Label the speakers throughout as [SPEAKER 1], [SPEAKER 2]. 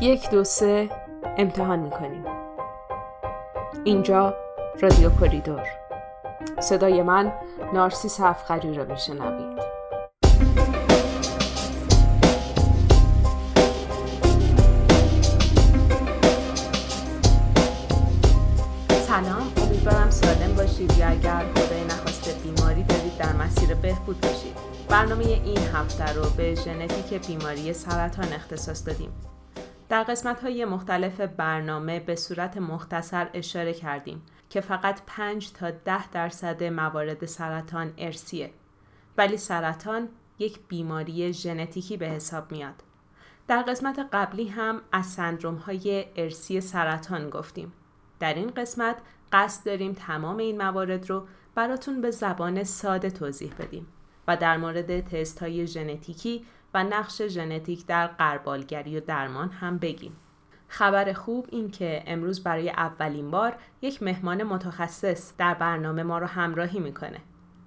[SPEAKER 1] یک دو سه امتحان می‌کنیم. اینجا رادیو کوریدور. صدای من نارسیس افخری را میشنوید. سلام امیدوارم سالم باشید یا اگر خدای نخواسته بیماری دارید در مسیر بهبود باشید. برنامه این هفته رو به ژنتیک بیماری سرطان اختصاص دادیم. در قسمت های مختلف برنامه به صورت مختصر اشاره کردیم که فقط 5 تا 10 درصد موارد سرطان ارسیه ولی سرطان یک بیماری ژنتیکی به حساب میاد. در قسمت قبلی هم از سندروم های ارسی سرطان گفتیم. در این قسمت قصد داریم تمام این موارد رو براتون به زبان ساده توضیح بدیم و در مورد تست های ژنتیکی و نقش ژنتیک در قربالگری و درمان هم بگیم. خبر خوب این که امروز برای اولین بار یک مهمان متخصص در برنامه ما رو همراهی می‌کنه.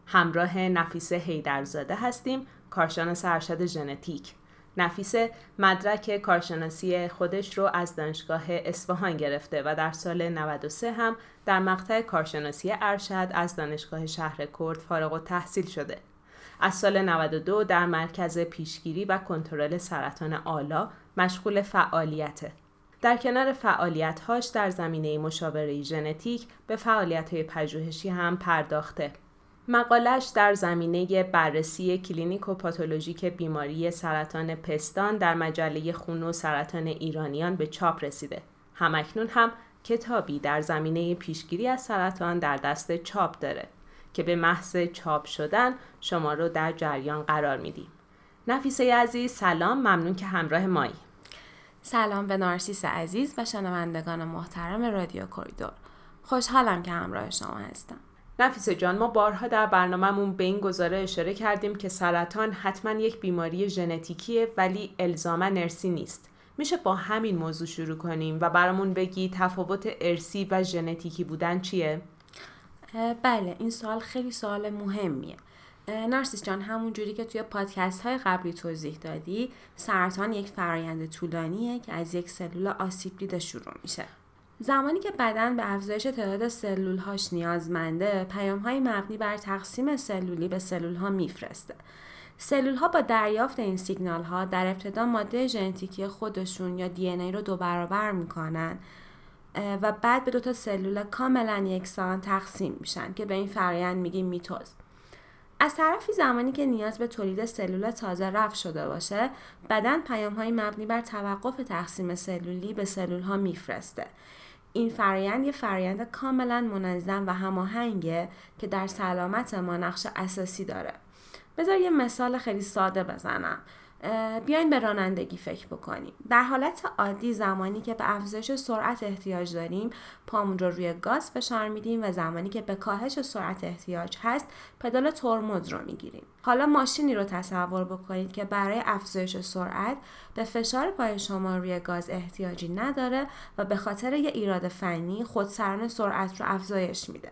[SPEAKER 1] همراه نفیسه هیدرزاده هستیم، کارشناس ارشد ژنتیک. نفیسه مدرک کارشناسی خودش رو از دانشگاه اصفهان گرفته و در سال 93 هم در مقطع کارشناسی ارشد از دانشگاه شهر کرد فارغ و تحصیل شده. از سال 92 در مرکز پیشگیری و کنترل سرطان آلا مشغول فعالیته. در کنار فعالیت‌هاش در زمینه مشاوره ژنتیک به فعالیت‌های پژوهشی هم پرداخته. مقالش در زمینه بررسی کلینیک و پاتولوژیک بیماری سرطان پستان در مجله خون و سرطان ایرانیان به چاپ رسیده. همکنون هم کتابی در زمینه پیشگیری از سرطان در دست چاپ داره. که به محض چاپ شدن شما رو در جریان قرار میدیم. نفیسه عزیز سلام. ممنون که همراه مایی.
[SPEAKER 2] سلام به نارسیس عزیز و شنوندگان محترم رادیو کوریدور. خوشحالم که همراه شما هستم.
[SPEAKER 1] نفیسه جان ما بارها در برنامهمون به این گزاره اشاره کردیم که سرطان حتما یک بیماری ژنتیکیه ولی الزاما ارسی نیست. میشه با همین موضوع شروع کنیم و برامون بگی تفاوت ارسی و ژنتیکی بودن چیه؟
[SPEAKER 2] بله این سوال خیلی سوال مهمیه. نارسیس جان همون جوری که توی پادکست های قبلی توضیح دادی سرطان یک فرایند طولانیه که از یک سلول آسیب دیده شروع میشه. زمانی که بدن به افزایش تعداد سلول هاش نیازمنده پیام های مبنی بر تقسیم سلولی به سلول ها میفرسته. سلول ها با دریافت این سیگنال ها در ابتدا ماده ژنتیکی خودشون یا دی ای رو دو برابر می‌کنن. و بعد به دو تا سلول کاملا یکسان تقسیم میشن که به این فرایند میگیم میتوز. از طرفی زمانی که نیاز به تولید سلول تازه رفت شده باشه بدن پیام های مبنی بر توقف تقسیم سلولی به سلول ها میفرسته. این فرایند یه فرایند کاملا منظم و هماهنگه که در سلامت ما نقش اساسی داره. بذار یه مثال خیلی ساده بزنم. بیاین به رانندگی فکر بکنیم. در حالت عادی زمانی که به افزایش سرعت احتیاج داریم پامون رو روی گاز فشار میدیم و زمانی که به کاهش سرعت احتیاج هست پدال ترمز رو می‌گیریم. حالا ماشینی رو تصور بکنید که برای افزایش سرعت به فشار پای شما روی گاز احتیاجی نداره و به خاطر یه ایراد فنی خودسرانه سرعت رو افزایش میده.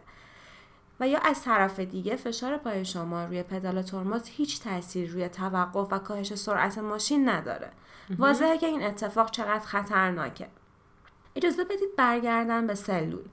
[SPEAKER 2] و یا از طرف دیگه فشار پای شما روی پدال ترمز هیچ تاثیر روی توقف و کاهش سرعت ماشین نداره. واضحه که این اتفاق چقدر خطرناکه. اجازه بدید برگردم به سلول.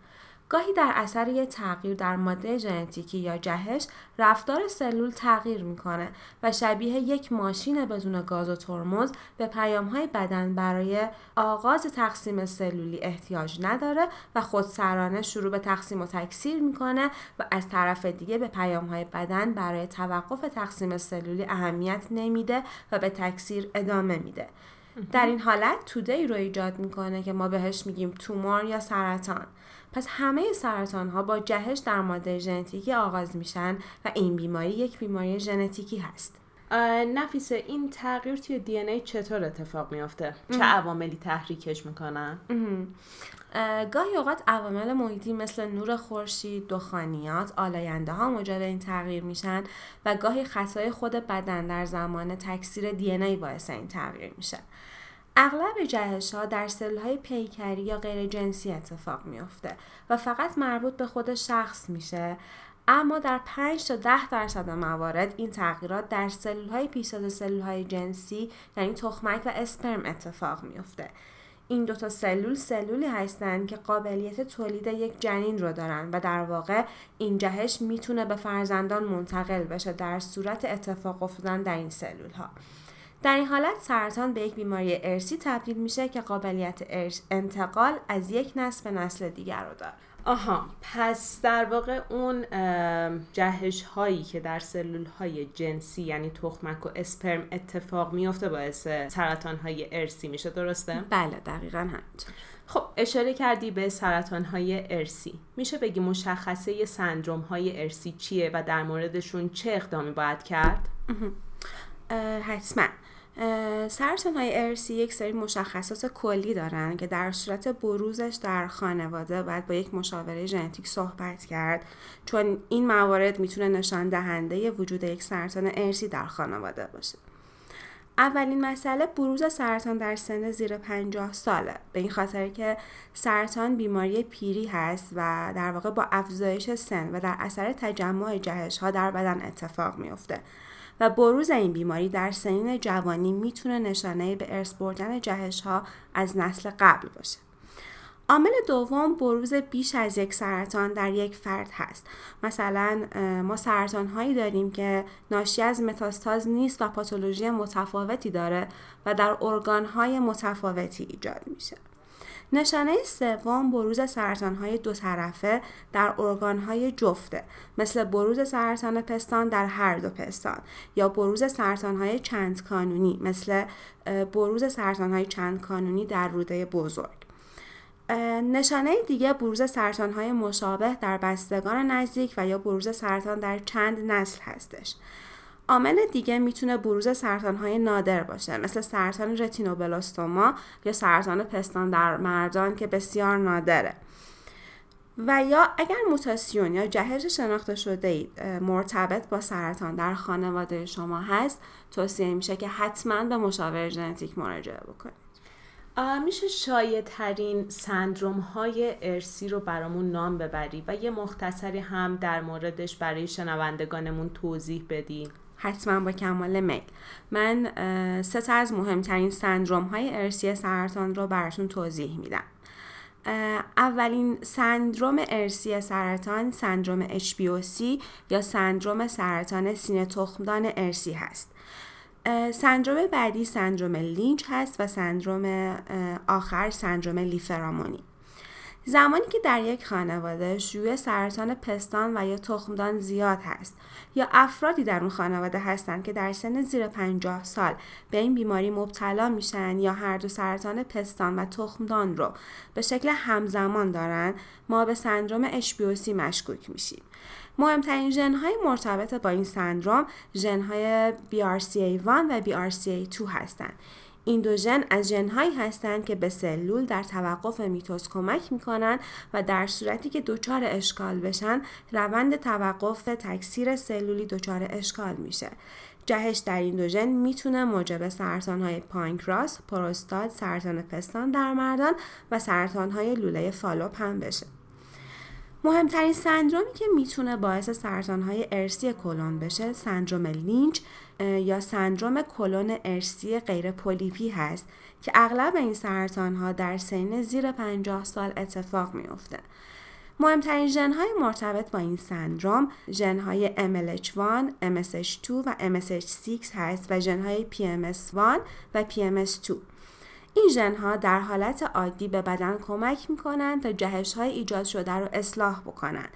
[SPEAKER 2] گاهی در اثر یک تغییر در ماده ژنتیکی یا جهش رفتار سلول تغییر می‌کنه و شبیه یک ماشین بدون گاز و ترمز به پیام های بدن برای آغاز تقسیم سلولی احتیاج نداره و خودسرانه شروع به تقسیم و تکثیر می‌کنه و از طرف دیگه به پیام های بدن برای توقف تقسیم سلولی اهمیت نمیده و به تکثیر ادامه میده. در این حالت توده ای رو ایجاد می‌کنه که ما بهش میگیم تومار یا سرطان. پس همه سرطان ها با جهش در ماده ژنتیکی آغاز میشن و این بیماری یک بیماری ژنتیکی هست
[SPEAKER 1] نفیسه این تغییر توی دی ای چطور اتفاق میافته؟ چه عواملی تحریکش می‌کنن؟
[SPEAKER 2] گاهی اوقات عوامل محیطی مثل نور خورشید، دخانیات، آلاینده ها موجب این تغییر میشن و گاهی خطای خود بدن در زمان تکثیر دی ای باعث این تغییر میشه. اغلب جهش ها در سلول های پیکری یا غیر جنسی اتفاق میافته و فقط مربوط به خود شخص میشه. اما در 5 تا 10 درصد موارد این تغییرات در سلول های پیش سلول های جنسی یعنی تخمک و اسپرم اتفاق میافته. این دوتا سلول سلولی هستند که قابلیت تولید یک جنین رو دارن و در واقع این جهش می‌تونه به فرزندان منتقل بشه در صورت اتفاق افتادن در این سلول ها در این حالت سرطان به یک بیماری ارسی تبدیل میشه که قابلیت انتقال از یک نسل به نسل دیگر رو داره.
[SPEAKER 1] آها پس در واقع اون جهش هایی که در سلول های جنسی یعنی تخمک و اسپرم اتفاق میفته باعث سرطان های ارسی میشه درسته؟
[SPEAKER 2] بله دقیقا همینطور.
[SPEAKER 1] خب اشاره کردی به سرطان های ارسی میشه بگی مشخصه سندروم های ارسی چیه و در موردشون چه اقدامی باید کرد؟
[SPEAKER 2] حتما. سرطان های ارسی یک سری مشخصات کلی دارن که در صورت بروزش در خانواده باید با یک مشاوره ژنتیک صحبت کرد چون این موارد می‌تونه نشان دهنده وجود یک سرطان ارسی در خانواده باشه. اولین مسئله بروز سرطان در سن زیر 50 ساله. به این خاطر که سرطان بیماری پیری هست و در واقع با افزایش سن و در اثر تجمع جهش ها در بدن اتفاق میفته و بروز این بیماری در سنین جوانی می‌تونه نشانه به ارث بردن جهش ها از نسل قبل باشه. عامل دوم بروز بیش از یک سرطان در یک فرد هست مثلا ما سرطان هایی داریم که ناشی از متاستاز نیست و پاتولوژی متفاوتی داره و در ارگان های متفاوتی ایجاد میشه نشانه سوم بروز های دو طرفه در های جفته مثل بروز سرطان پستان در هر دو پستان یا بروز های چند کانونی مثل بروز های چند کانونی در روده بزرگ. نشانه دیگه بروز سرطان های مشابه در بستگان نزدیک و یا بروز سرطان در چند نسل هستش. عامل دیگه می‌تونه بروز سرطان های نادر باشه مثل سرطان رتینوبلاستوما یا سرطان پستان در مردان که بسیار نادره. و یا اگر موتاسیون یا جهش شناخته شده اید مرتبط با سرطان در خانواده شما هست توصیه میشه که حتما به مشاور ژنتیک مراجعه بکنید.
[SPEAKER 1] میشه شایع ترین سندروم های ارسی رو برامون نام ببری و یه مختصری هم در موردش برای شنوندگانمون توضیح بدی
[SPEAKER 2] حتما با کمال میل. من سه تا از مهمترین سندروم های ارسی سرطان رو براتون توضیح میدم. اولین سندروم ارسی سرطان سندروم HBOC یا سندروم سرطان سینه تخمدان ارسی هست. سندروم بعدی سندروم لینچ هست و سندروم آخر سندروم لیفرامونی. زمانی که در یک خانواده شیوع سرطان پستان و یا تخمدان زیاد هست یا افرادی در اون خانواده هستند که در سن زیر 50 سال به این بیماری مبتلا میشن یا هر دو سرطان پستان و تخمدان رو به شکل همزمان دارن ما به سندروم HBOC مشکوک میشیم. مهمترین ژنهای مرتبط با این سندروم ژنهای BRCA1 و BRCA2 هستند این دو ژن از ژنهایی هستند که به سلول در توقف میتوز کمک می‌کنن و در صورتی که دچار اشکال بشن روند توقف تکثیر سلولی دچار اشکال میشه جهش در این دو ژن می‌تونه موجب سرطان های پانکراس، پروستات، سرطان پستان در مردان و سرطان های لوله فالوپ هم بشه. مهمترین سندرومی که می‌تونه باعث سرطان های ارسی کلون بشه سندروم لینچ یا سندروم کلون ارسی غیر پولیپی هست که اغلب این سرطان ها در سن زیر 50 سال اتفاق میافته. مهمترین ژن های مرتبط با این سندروم ژن های MLH1, MSH2 و MSH6 هست و ژن های PMS1 و PMS2 این ژنها در حالت عادی به بدن کمک می‌کنند تا جهش های ایجاد شده رو اصلاح بکنن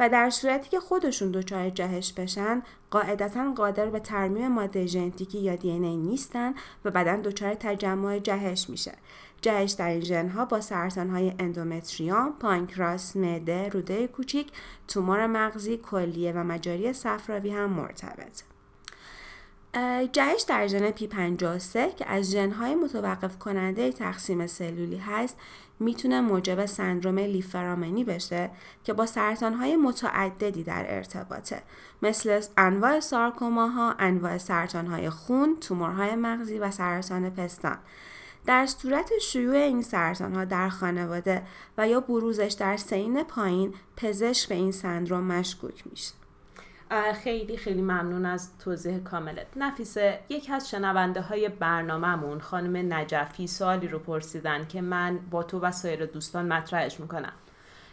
[SPEAKER 2] و در صورتی که خودشون دچار جهش بشن قاعدتا قادر به ترمیم ماده ژنتیکی یا DNA نیستن و بدن دچار تجمع جهش میشه جهش در این ژنها با سرطان های اندومتریوم، پانکراس، معده، روده کوچیک، تومور مغزی، کلیه و مجاری صفراوی هم مرتبط. جهش در ژن P53 که از ژنهای متوقف کننده تقسیم سلولی هست می‌تونه موجب سندروم لیفرامنی بشه که با سرطانهای متعددی در ارتباطه مثل انواع سارکوماها، انواع سرطانهای خون، تومورهای مغزی و سرطان پستان. در صورت شیوع این سرطان ها در خانواده و یا بروزش در سین پایین پزشک به این سندروم مشکوک میشه.
[SPEAKER 1] خیلی خیلی ممنون از توضیح کاملت. نفیسه یکی از شنونده های برنامهمون خانم نجفی سوالی رو پرسیدن که من با تو و سایر دوستان مطرحش می‌کنم.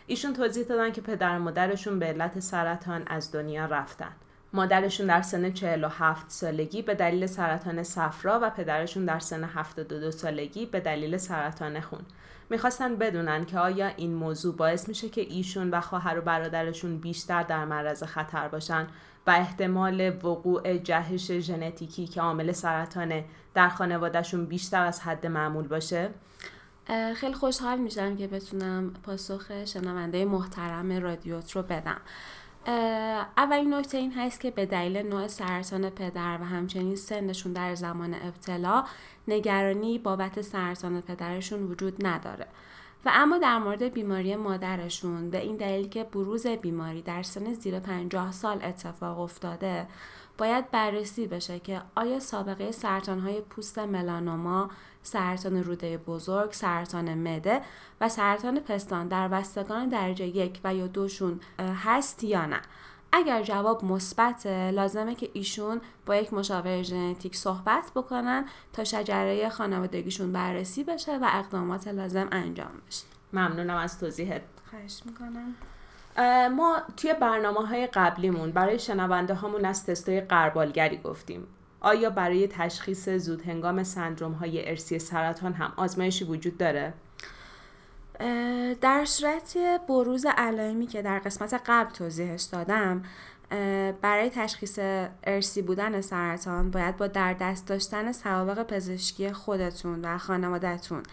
[SPEAKER 1] ایشون توضیح دادن که پدر مادرشون به علت سرطان از دنیا رفتن. مادرشون در سن 47 سالگی به دلیل سرطان صفرا و پدرشون در سن 72 سالگی به دلیل سرطان خون. می‌خواستن بدونن که آیا این موضوع باعث میشه که ایشون و خواهر و برادرشون بیشتر در معرض خطر باشن و احتمال وقوع جهش ژنتیکی که عامل سرطان در خانوادهشون بیشتر از حد معمول باشه؟
[SPEAKER 2] خیلی خوشحال میشم که بتونم پاسخ شنونده محترم رادیوت رو بدم. اولین نکته این هست که به دلیل نوع سرطان پدر و همچنین سنشون در زمان ابتلا نگرانی بابت سرطان پدرشون وجود نداره. و اما در مورد بیماری مادرشون به این دلیل که بروز بیماری در سن زیر 50 سال اتفاق افتاده باید بررسی بشه که آیا سابقه سرطان های پوست ملانوما، سرطان روده بزرگ، سرطان مده و سرطان پستان در بستگان درجه یک و یا دوشون هست یا نه. اگر جواب مثبت لازمه که ایشون با یک مشاور ژنتیک صحبت بکنن تا شجره خانوادگیشون بررسی بشه و اقدامات لازم انجام بشه.
[SPEAKER 1] ممنونم از توضیحت.
[SPEAKER 2] خواهش می‌کنم.
[SPEAKER 1] ما توی برنامه های قبلیمون برای شنونده هامون از تستای قربالگری گفتیم. آیا برای تشخیص زود هنگام سندروم های ارسی سرطان هم آزمایشی وجود داره؟
[SPEAKER 2] در صورت بروز علائمی که در قسمت قبل توضیحش دادم برای تشخیص ارسی بودن سرطان باید با در دست داشتن سوابق پزشکی خودتون و خانوادهتون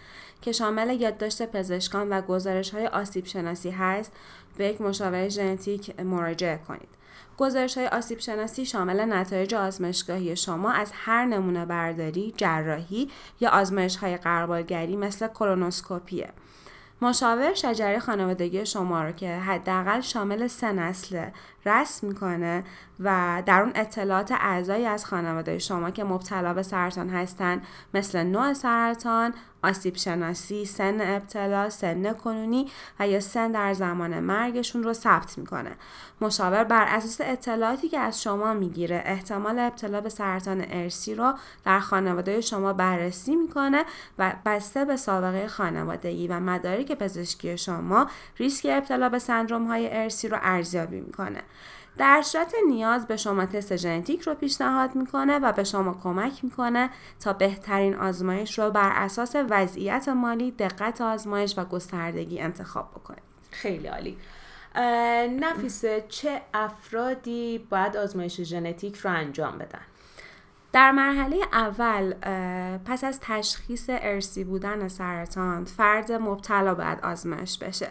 [SPEAKER 2] که شامل یادداشت پزشکان و گزارش های آسیب شناسی هست به یک مشاور ژنتیک مراجعه کنید. گزارش های آسیب شناسی شامل نتایج آزمایشگاهی شما از هر نمونه برداری، جراحی یا آزمایش های قربالگری مثل کولونوسکوپیه. مشاور شجره خانوادگی شما رو که حداقل شامل سه نسل رسم می‌کنه و در اون اطلاعات اعضایی از خانواده شما که مبتلا به سرطان هستن مثل نوع سرطان، آسیب شناسی، سن ابتلا، سن کنونی و یا سن در زمان مرگشون رو ثبت می‌کنه. مشاور بر اساس اطلاعاتی که از شما می‌گیره احتمال ابتلا به سرطان ارسی رو در خانواده شما بررسی می‌کنه و بسته به سابقه خانوادگی و مدارک پزشکی شما ریسک ابتلا به سندروم های ارسی رو ارزیابی می‌کنه. در صورت نیاز به شما تست ژنتیک رو پیشنهاد می‌کنه و به شما کمک می‌کنه تا بهترین آزمایش رو بر اساس وضعیت مالی دقت آزمایش و گستردگی انتخاب بکنید.
[SPEAKER 1] خیلی عالی. نفیسه چه افرادی باید آزمایش ژنتیک رو انجام بدن؟
[SPEAKER 2] در مرحله اول پس از تشخیص ارسی بودن سرطان فرد مبتلا باید آزمایش بشه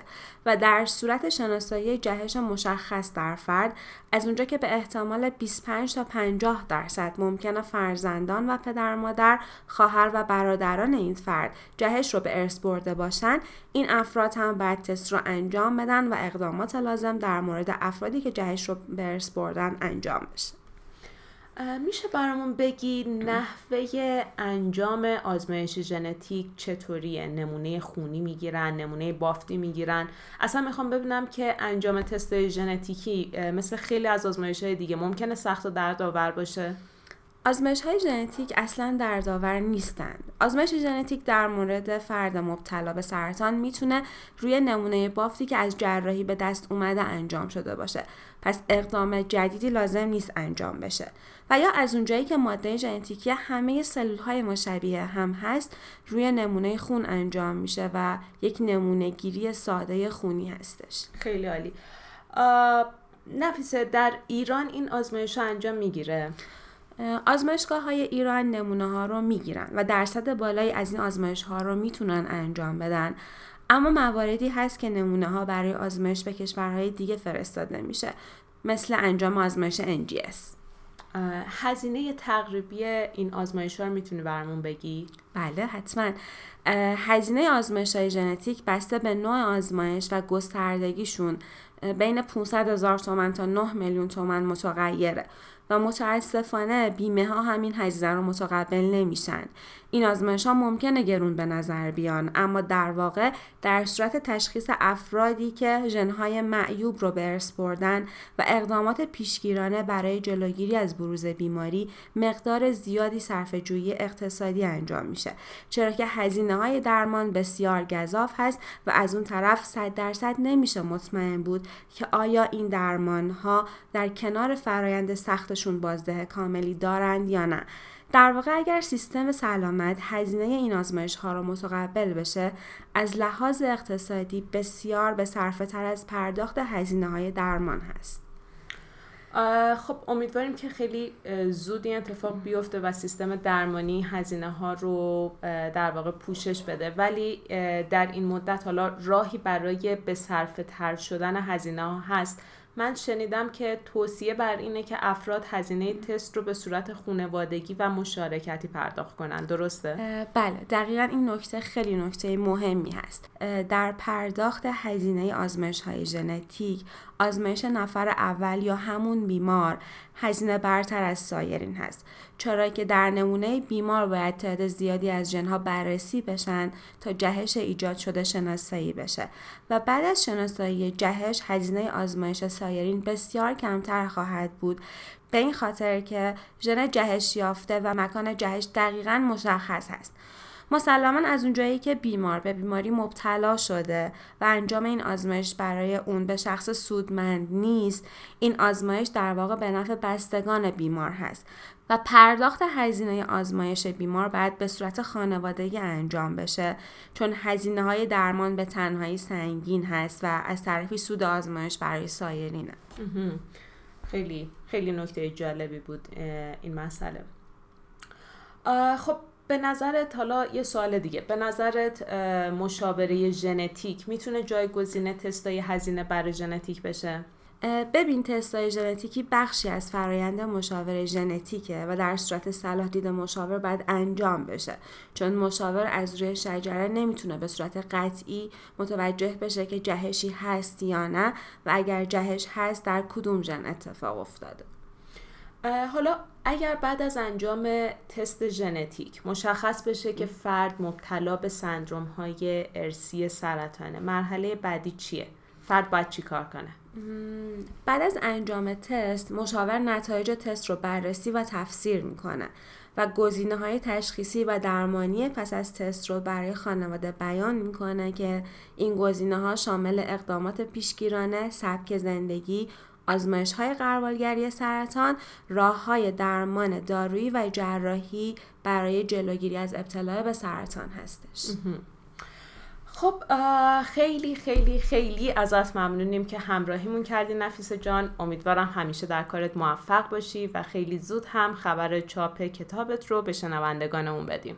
[SPEAKER 2] و در صورت شناسایی جهش مشخص در فرد از اونجا که به احتمال 25 تا 50 درصد ممکنه فرزندان و پدر مادر خواهر و برادران این فرد جهش رو به ارث برده باشن. این افراد هم باید تست رو انجام بدن و اقدامات لازم در مورد افرادی که جهش رو به ارث بردن انجام بشه.
[SPEAKER 1] میشه برامون بگی نحوه انجام آزمایش ژنتیک چطوریه؟ نمونه خونی می‌گیرن نمونه بافتی می‌گیرن. اصلا می‌خوام ببینم که انجام تست ژنتیکی مثل خیلی از آزمایش های دیگه ممکنه سخت و دردآور باشه؟
[SPEAKER 2] آزمایش های ژنتیک اصلا دردآور نیستند. آزمایش ژنتیک در مورد فرد مبتلا به سرطان می‌تونه روی نمونه بافتی که از جراحی به دست اومده انجام شده باشه. پس اقدام جدیدی لازم نیست انجام بشه. و یا از اونجایی که ماده ژنتیکی همه سلول های مشابه هم هست روی نمونه خون انجام میشه و یک نمونه گیری ساده خونی هستش.
[SPEAKER 1] خیلی عالی. نفیسه در ایران این آزمایش انجام می‌گیره؟
[SPEAKER 2] آزمایشگاه های ایران نمونه ها رو می‌گیرن و درصد بالایی از این آزمایش ها رو می‌تونن انجام بدن. اما مواردی هست که نمونه ها برای آزمایش به کشورهای دیگه فرستاده میشه مثل انجام آزمایش NGS
[SPEAKER 1] هزینه تقریبی این آزمایش ها رو می‌تونی برمون بگی؟
[SPEAKER 2] بله حتما. هزینه آزمایش های ژنتیک بسته به نوع آزمایش و گستردگیشون بین 500 هزار تومن تا 9 میلیون تومن متغیره. و متاسفانه بیمه ها همین هزینه رو متقبل نمیشن. این آزمایش ها ممکنه گرون به نظر بیان اما در واقع در صورت تشخیص افرادی که ژنهای معیوب رو به ارث بردن و اقدامات پیشگیرانه برای جلوگیری از بروز بیماری مقدار زیادی صرفه‌جویی اقتصادی انجام میشه. چرا که هزینه های درمان بسیار گذاف هست و از اون طرف 100 درصد نمیشه مطمئن بود که آیا این درمان ها در کنار فرایند سختشون بازده کاملی دارند یا نه. در واقع اگر سیستم سلامت هزینه این آزمایش ها را متقبل بشه از لحاظ اقتصادی بسیار به صرفه تر از پرداخت هزینه های درمان هست.
[SPEAKER 1] خب امیدواریم که خیلی زود این اتفاق بیفته و سیستم درمانی هزینه ها رو در واقع پوشش بده. ولی در این مدت حالا راهی برای به صرفه تر شدن هزینه ها هست. من شنیدم که توصیه بر اینه که افراد هزینه تست رو به صورت خونوادگی و مشارکتی پرداخت کنند درسته؟
[SPEAKER 2] بله. دقیقا این نکته خیلی نکته مهمی هست. در پرداخت هزینه آزمایش های ژنتیک آزمایش نفر اول یا همون بیمار هزینه برتر از سایرین هست. چرا که در نمونه بیمار باید تعداد زیادی از ژنها بررسی بشن تا جهش ایجاد شده شناسایی بشه. و بعد از شناسایی جهش هزینه آزمایش سایرین بسیار کمتر خواهد بود. به این خاطر که ژن جهش یافته و مکان جهش دقیقا مشخص هست. مسلما از اونجایی که بیمار به بیماری مبتلا شده و انجام این آزمایش برای اون به شخص سودمند نیست این آزمایش در واقع به نفع بستگان بیمار هست و پرداخت هزینه آزمایش بیمار باید به صورت خانوادگی انجام بشه چون هزینه های درمان به تنهایی سنگین هست و از طرفی سود آزمایش برای سایرینه
[SPEAKER 1] خیلی خیلی نکته جالبی بود این مسئله. خب به نظرت حالا یه سوال دیگه به نظرت مشاوره ژنتیک می‌تونه جایگزین تستای هزینه برای ژنتیک بشه؟
[SPEAKER 2] ببین تستای ژنتیکی بخشی از فرایند مشاوره ژنتیکه و در صورت صلاح دید مشاور باید انجام بشه. چون مشاور از روی شجره نمی‌تونه به صورت قطعی متوجه بشه که جهشی هست یا نه و اگر جهش هست در کدوم ژن اتفاق افتاده.
[SPEAKER 1] حالا اگر بعد از انجام تست ژنتیک مشخص بشه که فرد مبتلا به سندروم های ارسی سرطانه مرحله بعدی چیه؟ فرد باید چی کار کنه؟
[SPEAKER 2] بعد از انجام تست مشاور نتایج تست رو بررسی و تفسیر می‌کنه و گزینه های تشخیصی و درمانی پس از تست رو برای خانواده بیان می‌کنه که این گزینه ها شامل اقدامات پیشگیرانه، سبک زندگی، آزمایش های قربالگری سرطان راه های درمان دارویی و جراحی برای جلوگیری از ابتلا به سرطان هستش.
[SPEAKER 1] خب خیلی خیلی خیلی ازت ممنونیم که همراهیمون کردی نفیس جان. امیدوارم همیشه در کارت موفق باشی و خیلی زود هم خبر چاپ کتابت رو به شنوندگانمون بدیم.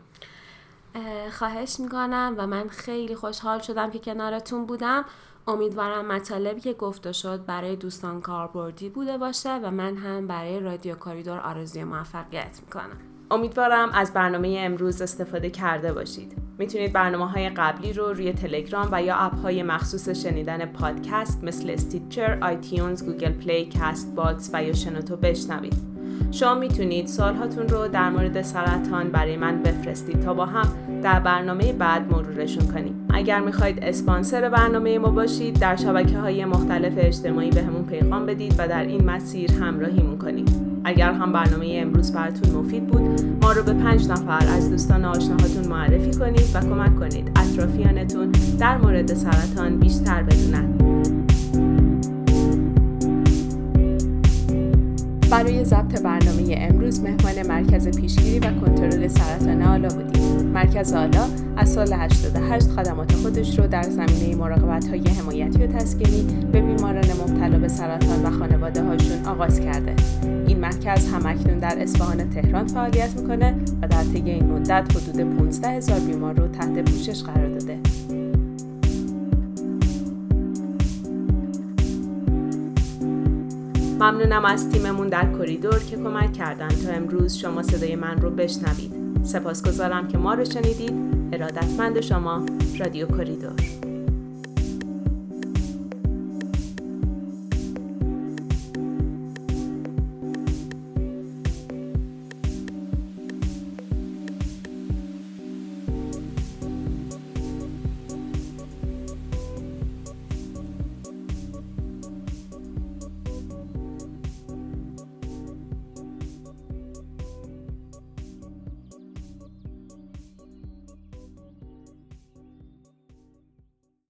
[SPEAKER 2] خواهش می‌کنم و من خیلی خوشحال شدم که کنارتون بودم. امیدوارم مطالبی که گفته شد برای دوستان کاربردی بوده باشه و من هم برای رادیو کاریدور آرزوی موفقیت می‌کنم.
[SPEAKER 1] امیدوارم از برنامه امروز استفاده کرده باشید. می‌تونید برنامه های قبلی رو روی تلگرام و یا اپ های مخصوص شنیدن پادکست مثل Stitcher، iTunes، Google Play، کاست باکس و یا شنوتو بشنوید. شما می‌تونید سوالهاتون رو در مورد سرطان برای من بفرستید تا با هم در برنامه بعد مرورشون کنیم. اگر می‌خواید اسپانسر برنامه ما باشید در شبکه های مختلف اجتماعی بهمون پیغام بدید و در این مسیر همراهیمون کنید اگر هم برنامه امروز براتون مفید بود ما رو به پنج نفر از دوستان آشناهاتون معرفی کنید و کمک کنید اطرافیانتون در مورد سرطان بیشتر بدونن. برای ضبط برنامه امروز مهمان مرکز پیشگیری و کنترل سرطان آلا بودیم. مرکز آلا از سال 88 خدمات خودش رو در زمینه مراقبت های حمایتی و تسکینی به بیماران مبتلا به سرطان و خانواده هاشون آغاز کرده. این مرکز همکنون در اصفهان تهران فعالیت می‌کنه و در طی این مدت حدود 15 هزار بیمار رو تحت پوشش قرار داده. ممنونم از تیممون در کریدور که کمک کردن تا امروز شما صدای من رو بشنوید. سپاسگزارم که ما رو شنیدید. ارادتمند شما رادیو کریدور